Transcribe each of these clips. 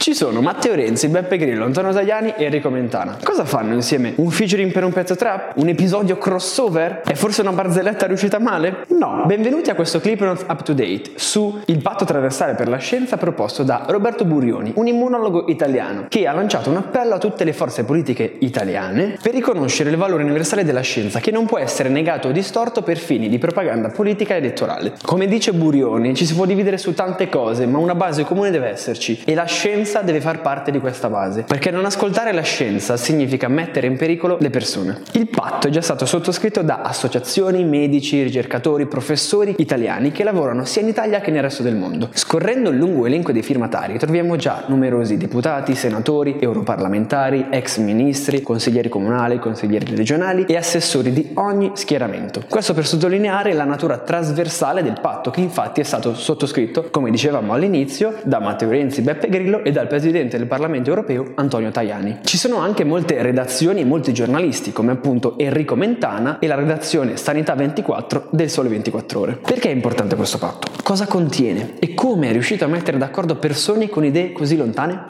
Ci sono Matteo Renzi, Beppe Grillo, Antonio Tajani e Enrico Mentana. Cosa fanno insieme? Un featuring per un pezzo trap? Un episodio crossover? È forse una barzelletta riuscita male? No, benvenuti a questo clip not up to date su il patto trasversale per la scienza proposto da Roberto Burioni, un immunologo italiano, che ha lanciato un appello a tutte le forze politiche italiane per riconoscere il valore universale della scienza che non può essere negato o distorto per fini di propaganda politica e elettorale. Come dice Burioni, ci si può dividere su tante cose, ma una base comune deve esserci e la scienza scienza deve far parte di questa base, perché non ascoltare la scienza significa mettere in pericolo le persone. Il patto è già stato sottoscritto da associazioni, medici, ricercatori, professori italiani che lavorano sia in Italia che nel resto del mondo. Scorrendo il lungo elenco dei firmatari troviamo già numerosi deputati, senatori, europarlamentari, ex ministri, consiglieri comunali, consiglieri regionali e assessori di ogni schieramento. Questo per sottolineare la natura trasversale del patto che infatti è stato sottoscritto, come dicevamo all'inizio, da Matteo Renzi, Beppe Grillo e da dal presidente del Parlamento europeo Antonio Tajani. Ci sono anche molte redazioni e molti giornalisti, come appunto Enrico Mentana e la redazione Sanità 24 del Sole 24 Ore. Perché è importante questo patto? Cosa contiene? E come è riuscito a mettere d'accordo persone con idee così lontane?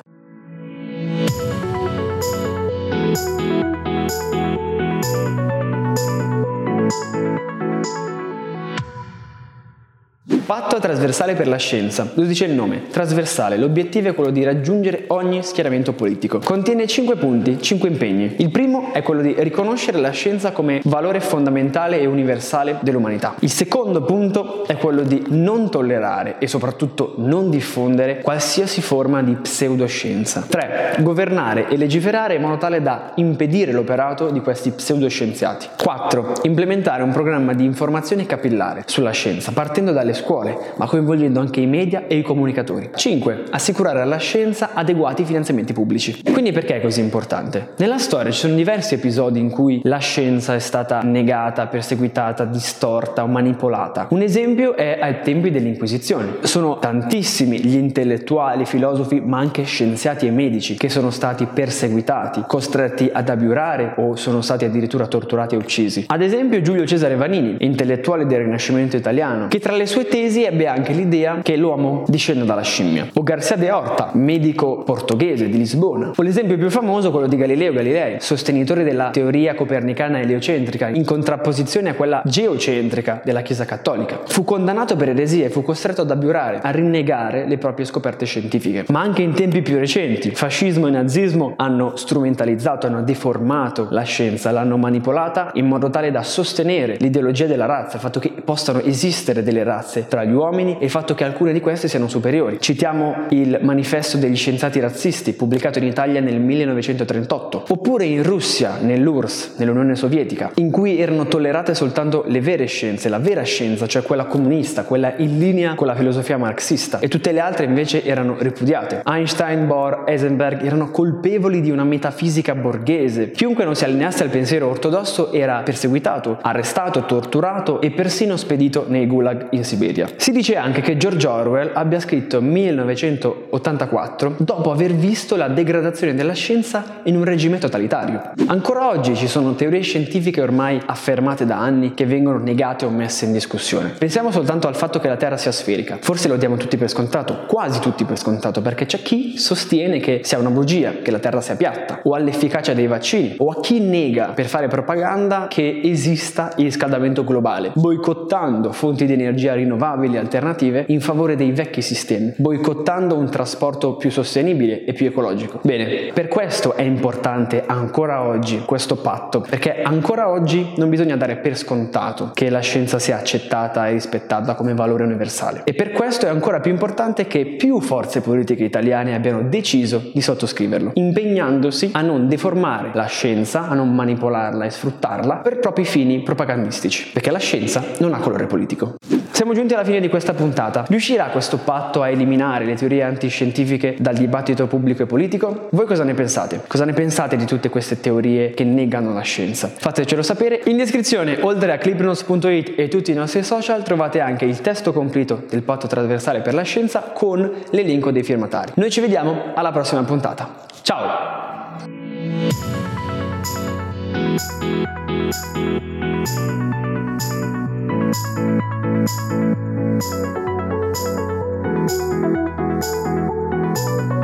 Patto trasversale per la scienza. Lo dice il nome. Trasversale. L'obiettivo è quello di raggiungere ogni schieramento politico. Contiene 5 punti, 5 impegni. Il primo è quello di riconoscere la scienza come valore fondamentale e universale dell'umanità. Il secondo punto è quello di non tollerare e soprattutto non diffondere qualsiasi forma di pseudoscienza. 3. Governare e legiferare in modo tale da impedire l'operato di questi pseudoscienziati. 4. Implementare un programma di informazione capillare sulla scienza partendo dalle scuole scuole, ma coinvolgendo anche i media e i comunicatori. 5. Assicurare alla scienza adeguati finanziamenti pubblici. Quindi perché è così importante? Nella storia ci sono diversi episodi in cui la scienza è stata negata, perseguitata, distorta o manipolata. Un esempio è ai tempi dell'Inquisizione. Sono tantissimi gli intellettuali, filosofi, ma anche scienziati e medici che sono stati perseguitati, costretti ad abiurare o sono stati addirittura torturati e uccisi. Ad esempio Giulio Cesare Vanini, intellettuale del Rinascimento italiano, che tra le sue tesi Tesi ebbe anche l'idea che l'uomo discende dalla scimmia. O Garcia de Horta, medico portoghese di Lisbona. O l'esempio più famoso, quello di Galileo Galilei, sostenitore della teoria copernicana eliocentrica, in contrapposizione a quella geocentrica della Chiesa Cattolica. Fu condannato per eresia e fu costretto ad abiurare, a rinnegare le proprie scoperte scientifiche. Ma anche in tempi più recenti, fascismo e nazismo hanno strumentalizzato, hanno deformato la scienza, l'hanno manipolata in modo tale da sostenere l'ideologia della razza, il fatto che possano esistere delle razze tra gli uomini e il fatto che alcune di queste siano superiori. Citiamo il manifesto degli scienziati razzisti pubblicato in Italia nel 1938, oppure in Russia, nell'URSS, nell'Unione Sovietica, in cui erano tollerate soltanto le vere scienze, la vera scienza, cioè quella comunista, quella in linea con la filosofia marxista, e tutte le altre invece erano ripudiate. Einstein, Bohr, Heisenberg erano colpevoli di una metafisica borghese. Chiunque non si allineasse al pensiero ortodosso era perseguitato, arrestato, torturato e persino spedito nei gulag in Siberia media. Si dice anche che George Orwell abbia scritto 1984 dopo aver visto la degradazione della scienza in un regime totalitario. Ancora oggi ci sono teorie scientifiche ormai affermate da anni che vengono negate o messe in discussione. Pensiamo soltanto al fatto che la Terra sia sferica. Forse lo diamo tutti per scontato, quasi tutti per scontato, perché c'è chi sostiene che sia una bugia, che la Terra sia piatta, o all'efficacia dei vaccini, o a chi nega per fare propaganda che esista il riscaldamento globale, boicottando fonti di energia rinnovabili rinnovabili alternative in favore dei vecchi sistemi, boicottando un trasporto più sostenibile e più ecologico. Bene, per questo è importante ancora oggi questo patto, perché ancora oggi non bisogna dare per scontato che la scienza sia accettata e rispettata come valore universale. E per questo è ancora più importante che più forze politiche italiane abbiano deciso di sottoscriverlo, impegnandosi a non deformare la scienza, a non manipolarla e sfruttarla per propri fini propagandistici, perché la scienza non ha colore politico. Siamo giunti alla fine di questa puntata. Riuscirà questo patto a eliminare le teorie antiscientifiche dal dibattito pubblico e politico? Voi cosa ne pensate? Cosa ne pensate di tutte queste teorie che negano la scienza? Fatecelo sapere. In descrizione, oltre a clipnotes.it e tutti i nostri social, trovate anche il testo completo del patto trasversale per la scienza con l'elenco dei firmatari. Noi ci vediamo alla prossima puntata. Ciao! Thank you.